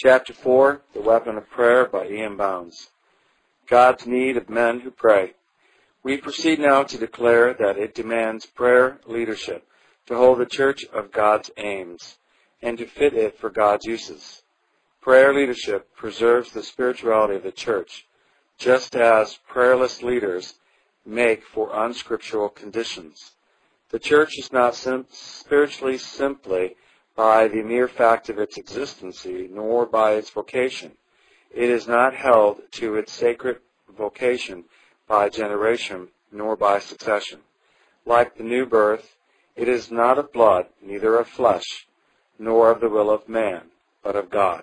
Chapter 4, The Weapon of Prayer by E.M. Bounds. God's Need of Men Who Pray. We proceed now to declare that it demands prayer leadership to hold the church of God's aims and to fit it for God's uses. Prayer leadership preserves the spirituality of the church, just as prayerless leaders make for unscriptural conditions. The church is not sim- spiritually simply by the mere fact of its existency, nor by its vocation. It is not held to its sacred vocation by generation, nor by succession. Like the new birth, it is not of blood, neither of flesh, nor of the will of man, but of God.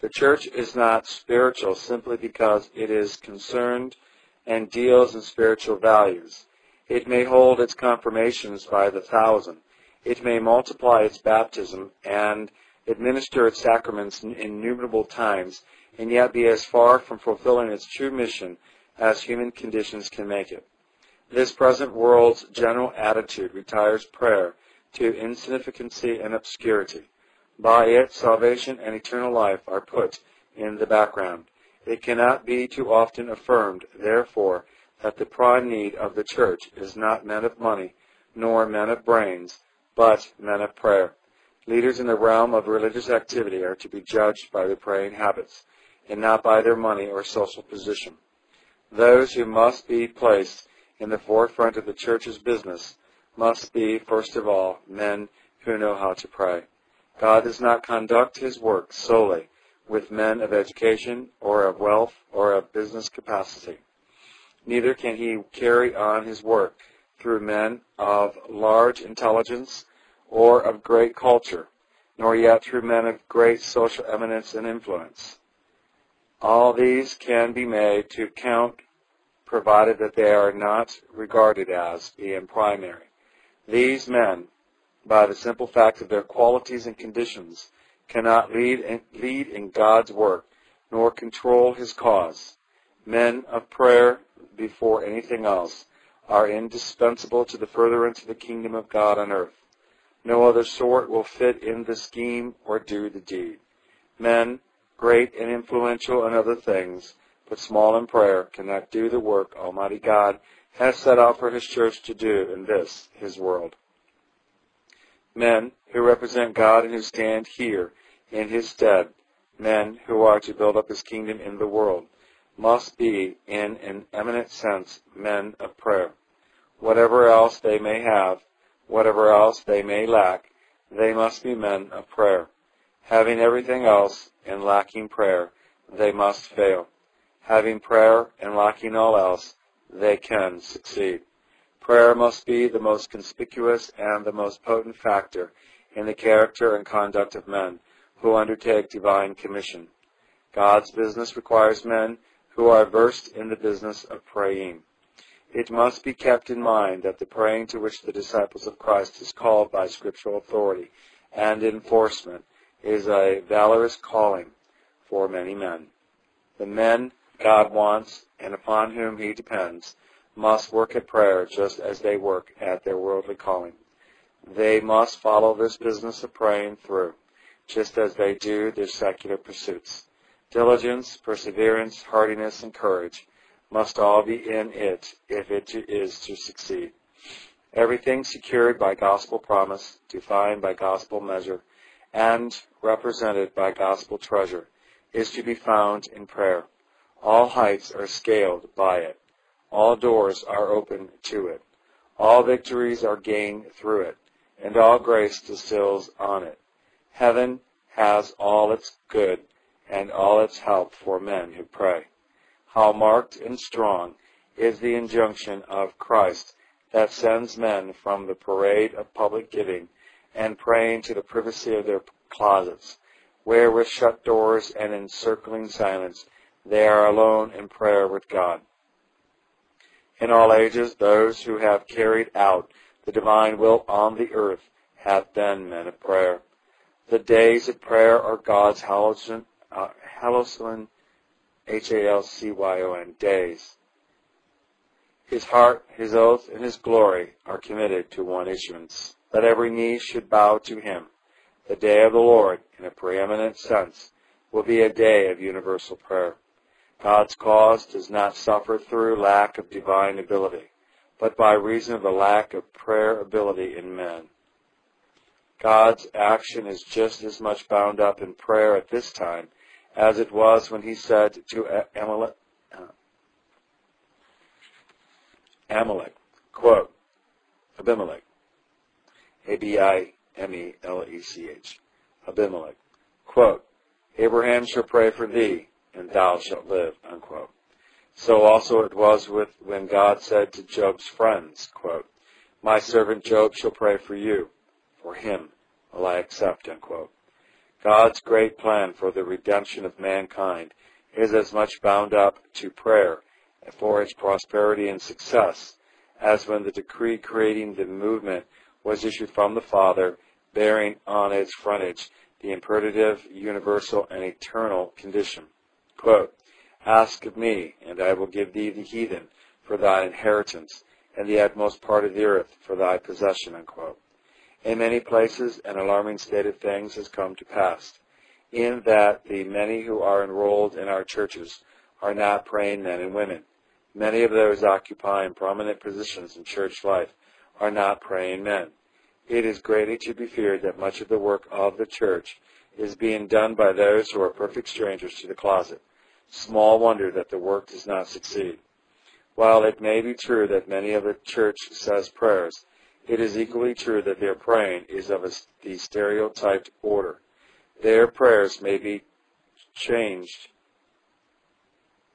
The church is not spiritual simply because it is concerned and deals in spiritual values. It may hold its confirmations by the thousand. It may multiply its baptism and administer its sacraments innumerable times, and yet be as far from fulfilling its true mission as human conditions can make it. This present world's general attitude retires prayer to insignificancy and obscurity. By it, salvation and eternal life are put in the background. It cannot be too often affirmed, therefore, that the prime need of the church is not men of money, nor men of brains, but men of prayer. Leaders in the realm of religious activity are to be judged by their praying habits, and not by their money or social position. Those who must be placed in the forefront of the church's business must be, first of all, men who know how to pray. God does not conduct his work solely with men of education or of wealth or of business capacity. Neither can he carry on his work through men of large intelligence or of great culture, nor yet through men of great social eminence and influence. All these can be made to count provided that they are not regarded as being primary. These men, by the simple fact of their qualities and conditions, cannot lead in, lead in God's work, nor control his cause. Men of prayer before anything else are indispensable to the furtherance of the kingdom of God on earth. No other sort will fit in the scheme or do the deed. Men, great and influential in other things, but small in prayer, cannot do the work Almighty God has set out for His church to do in this, His world. Men who represent God and who stand here in His stead, men who are to build up His kingdom in the world, must be, in an eminent sense, men of prayer. Whatever else they may have, whatever else they may lack, they must be men of prayer. Having everything else and lacking prayer, they must fail. Having prayer and lacking all else, they can succeed. Prayer must be the most conspicuous and the most potent factor in the character and conduct of men who undertake divine commission. God's business requires men who are versed in the business of praying. It must be kept in mind that the praying to which the disciples of Christ is called by scriptural authority and enforcement is a valorous calling for many men. The men God wants and upon whom he depends must work at prayer just as they work at their worldly calling. They must follow this business of praying through, just as they do their secular pursuits. Diligence, perseverance, hardiness, and courage must all be in it if it is to succeed. Everything secured by gospel promise, defined by gospel measure, and represented by gospel treasure is to be found in prayer. All heights are scaled by it. All doors are open to it. All victories are gained through it, and all grace distills on it. Heaven has all its good and all its help for men who pray. How marked and strong is the injunction of Christ that sends men from the parade of public giving and praying to the privacy of their closets, where with shut doors and encircling silence they are alone in prayer with God. In all ages, those who have carried out the divine will on the earth have been men of prayer. The days of prayer are God's halogen, uh, halcyon, H-A-L-C-Y-O-N, days. His heart, his oath, and his glory are committed to one issuance, that every knee should bow to him. The day of the Lord, in a preeminent sense, will be a day of universal prayer. God's cause does not suffer through lack of divine ability, but by reason of the lack of prayer ability in men. God's action is just as much bound up in prayer at this time as it was when he said to Amalek, uh, Amalek quote, Abimelech, A-B-I-M-E-L-E-C-H, Abimelech, quote, Abraham shall pray for thee, and thou shalt live, unquote. So also it was with when God said to Job's friends, quote, My servant Job shall pray for you, for him will I accept, unquote. God's great plan for the redemption of mankind is as much bound up to prayer for its prosperity and success as when the decree creating the movement was issued from the Father, bearing on its frontage the imperative, universal, and eternal condition. Quote, Ask of me, and I will give thee the heathen for thy inheritance, and the utmost part of the earth for thy possession. Unquote. In many places, an alarming state of things has come to pass, in that the many who are enrolled in our churches are not praying men and women. Many of those occupying prominent positions in church life are not praying men. It is greatly to be feared that much of the work of the church is being done by those who are perfect strangers to the closet. Small wonder that the work does not succeed. While it may be true that many of the church says prayers, it is equally true that their praying is of a, the stereotyped order. Their prayers may be changed,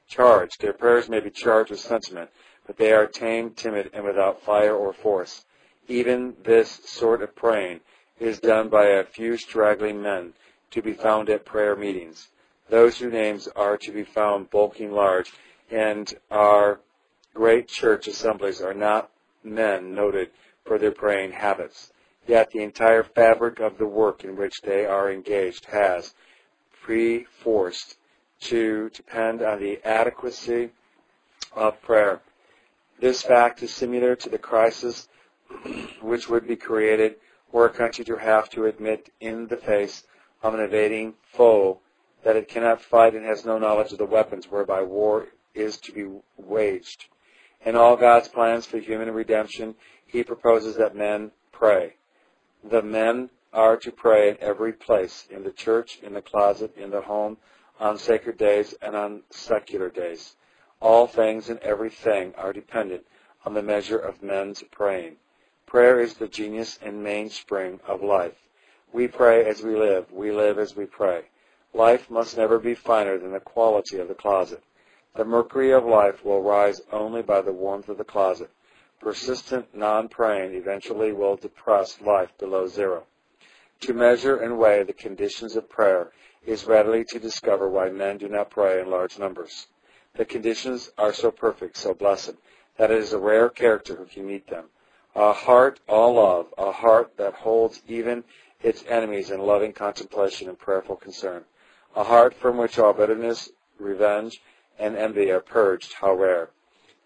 charged. Their prayers may be charged with sentiment, but they are tame, timid, and without fire or force. Even this sort of praying is done by a few straggling men to be found at prayer meetings those whose names are to be found bulking large, and our great church assemblies are not men noted for their praying habits. Yet the entire fabric of the work in which they are engaged has pre-forced to depend on the adequacy of prayer. This fact is similar to the crisis which would be created were a country to have to admit in the face of an invading foe that it cannot fight and has no knowledge of the weapons whereby war is to be waged. In all God's plans for human redemption, he proposes that men pray. The men are to pray in every place, in the church, in the closet, in the home, on sacred days, and on secular days. All things and everything are dependent on the measure of men's praying. Prayer is the genius and mainspring of life. We pray as we live. We live as we pray. Life must never be finer than the quality of the closet. The mercury of life will rise only by the warmth of the closet. Persistent non-praying eventually will depress life below zero. To measure and weigh the conditions of prayer is readily to discover why men do not pray in large numbers. The conditions are so perfect, so blessed, that it is a rare character who can meet them. A heart all love, a heart that holds even its enemies in loving contemplation and prayerful concern a heart from which all bitterness, revenge, and envy are purged, how rare.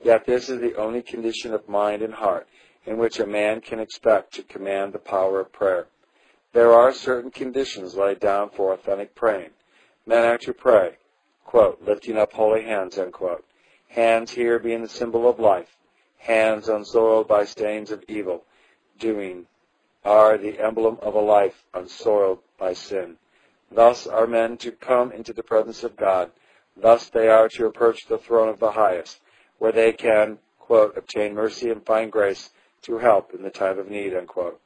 Yet this is the only condition of mind and heart in which a man can expect to command the power of prayer. There are certain conditions laid down for authentic praying. Men are to pray, quote, lifting up holy hands, unquote. Hands here being the symbol of life. Hands unsoiled by stains of evil, doing, are the emblem of a life unsoiled by sin. Thus are men to come into the presence of God. Thus they are to approach the throne of the highest, where they can, quote, obtain mercy and find grace to help in the time of need, unquote.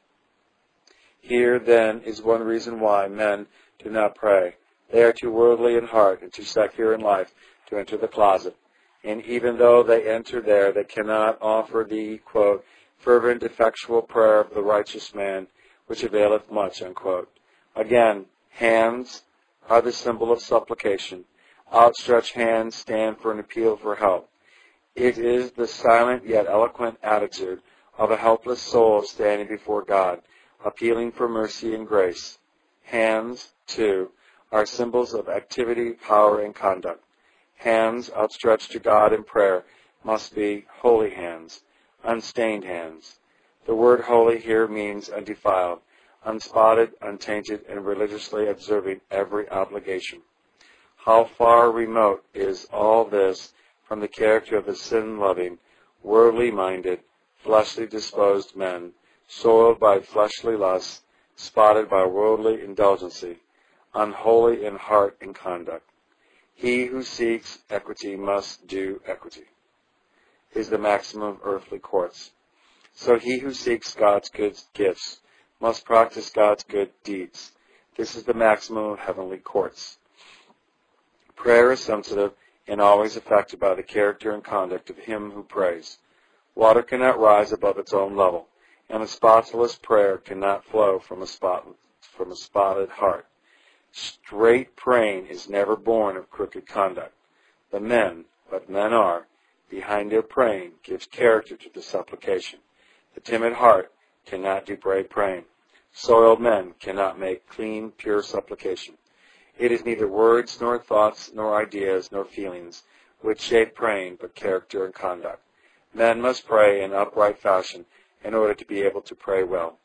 Here, then, is one reason why men do not pray. They are too worldly in heart and too secular in life to enter the closet. And even though they enter there, they cannot offer the, quote, fervent, effectual prayer of the righteous man, which availeth much, unquote. Again, Hands are the symbol of supplication. Outstretched hands stand for an appeal for help. It is the silent yet eloquent attitude of a helpless soul standing before God, appealing for mercy and grace. Hands, too, are symbols of activity, power, and conduct. Hands outstretched to God in prayer must be holy hands, unstained hands. The word holy here means undefiled unspotted, untainted, and religiously observing every obligation. How far remote is all this from the character of the sin-loving, worldly-minded, fleshly disposed men, soiled by fleshly lusts, spotted by worldly indulgency, unholy in heart and conduct. He who seeks equity must do equity, is the maxim of earthly courts. So he who seeks God's good gifts must practice God's good deeds. This is the maximum of heavenly courts. Prayer is sensitive and always affected by the character and conduct of him who prays. Water cannot rise above its own level, and a spotless prayer cannot flow from a, spot, from a spotted heart. Straight praying is never born of crooked conduct. The men, what men are, behind their praying gives character to the supplication. The timid heart cannot do brave praying. Soiled men cannot make clean, pure supplication. It is neither words, nor thoughts, nor ideas, nor feelings which shape praying, but character and conduct. Men must pray in upright fashion in order to be able to pray well.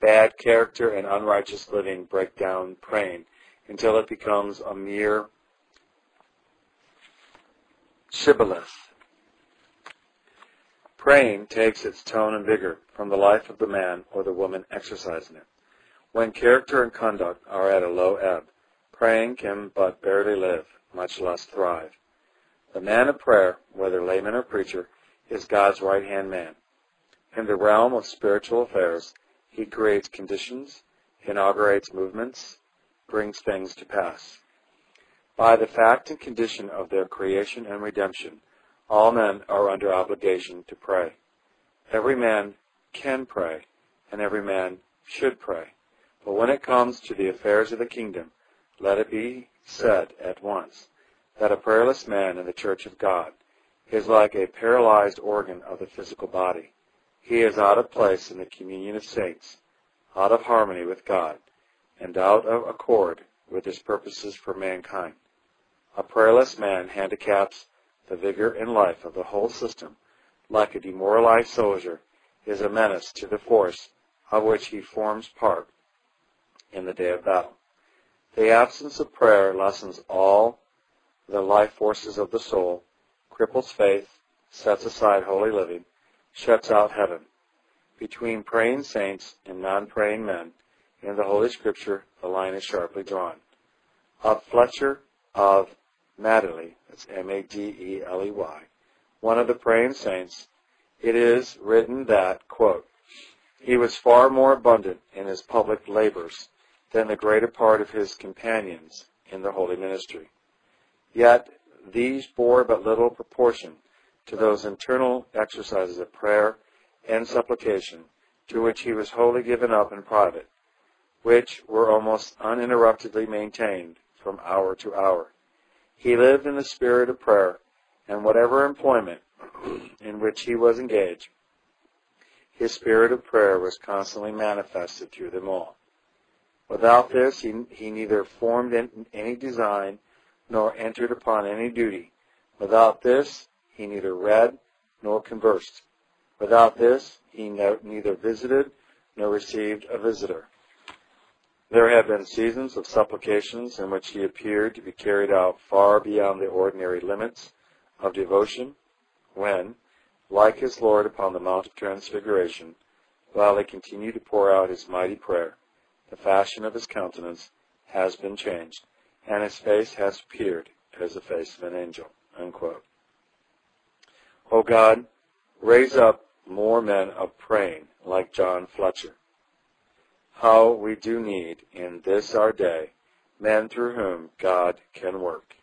Bad character and unrighteous living break down praying until it becomes a mere shibboleth. Praying takes its tone and vigor from the life of the man or the woman exercising it. When character and conduct are at a low ebb, Praying can but barely live, much less thrive. The man of prayer, whether layman or preacher, is God's right-hand man. In the realm of spiritual affairs, he creates conditions, inaugurates movements, brings things to pass. By the fact and condition of their creation and redemption, all men are under obligation to pray. Every man can pray, and every man should pray. But when it comes to the affairs of the kingdom, let it be said at once that a prayerless man in the church of God is like a paralyzed organ of the physical body. He is out of place in the communion of saints, out of harmony with God, and out of accord with his purposes for mankind. A prayerless man handicaps the vigor and life of the whole system, like a demoralized soldier is a menace to the force of which he forms part in the day of battle. The absence of prayer lessens all the life forces of the soul, cripples faith, sets aside holy living, shuts out heaven. Between praying saints and non-praying men, in the Holy Scripture, the line is sharply drawn. Of Fletcher of Madeley, that's M-A-D-E-L-E-Y, one of the praying saints, it is written that, quote, he was far more abundant in his public labors than the greater part of his companions in the holy ministry. Yet these bore but little proportion to those internal exercises of prayer and supplication to which he was wholly given up in private, which were almost uninterruptedly maintained from hour to hour. He lived in the spirit of prayer, and whatever employment in which he was engaged, his spirit of prayer was constantly manifested through them all. Without this, he, he neither formed any design nor entered upon any duty. Without this, he neither read nor conversed. Without this, he no, neither visited nor received a visitor. There have been seasons of supplications in which he appeared to be carried out far beyond the ordinary limits of devotion, when, like his Lord upon the Mount of Transfiguration, while he continued to pour out his mighty prayer, the fashion of his countenance has been changed, and his face has appeared as the face of an angel. Unquote. O God, raise up more men of praying like John Fletcher. How we do need in this our day men through whom God can work.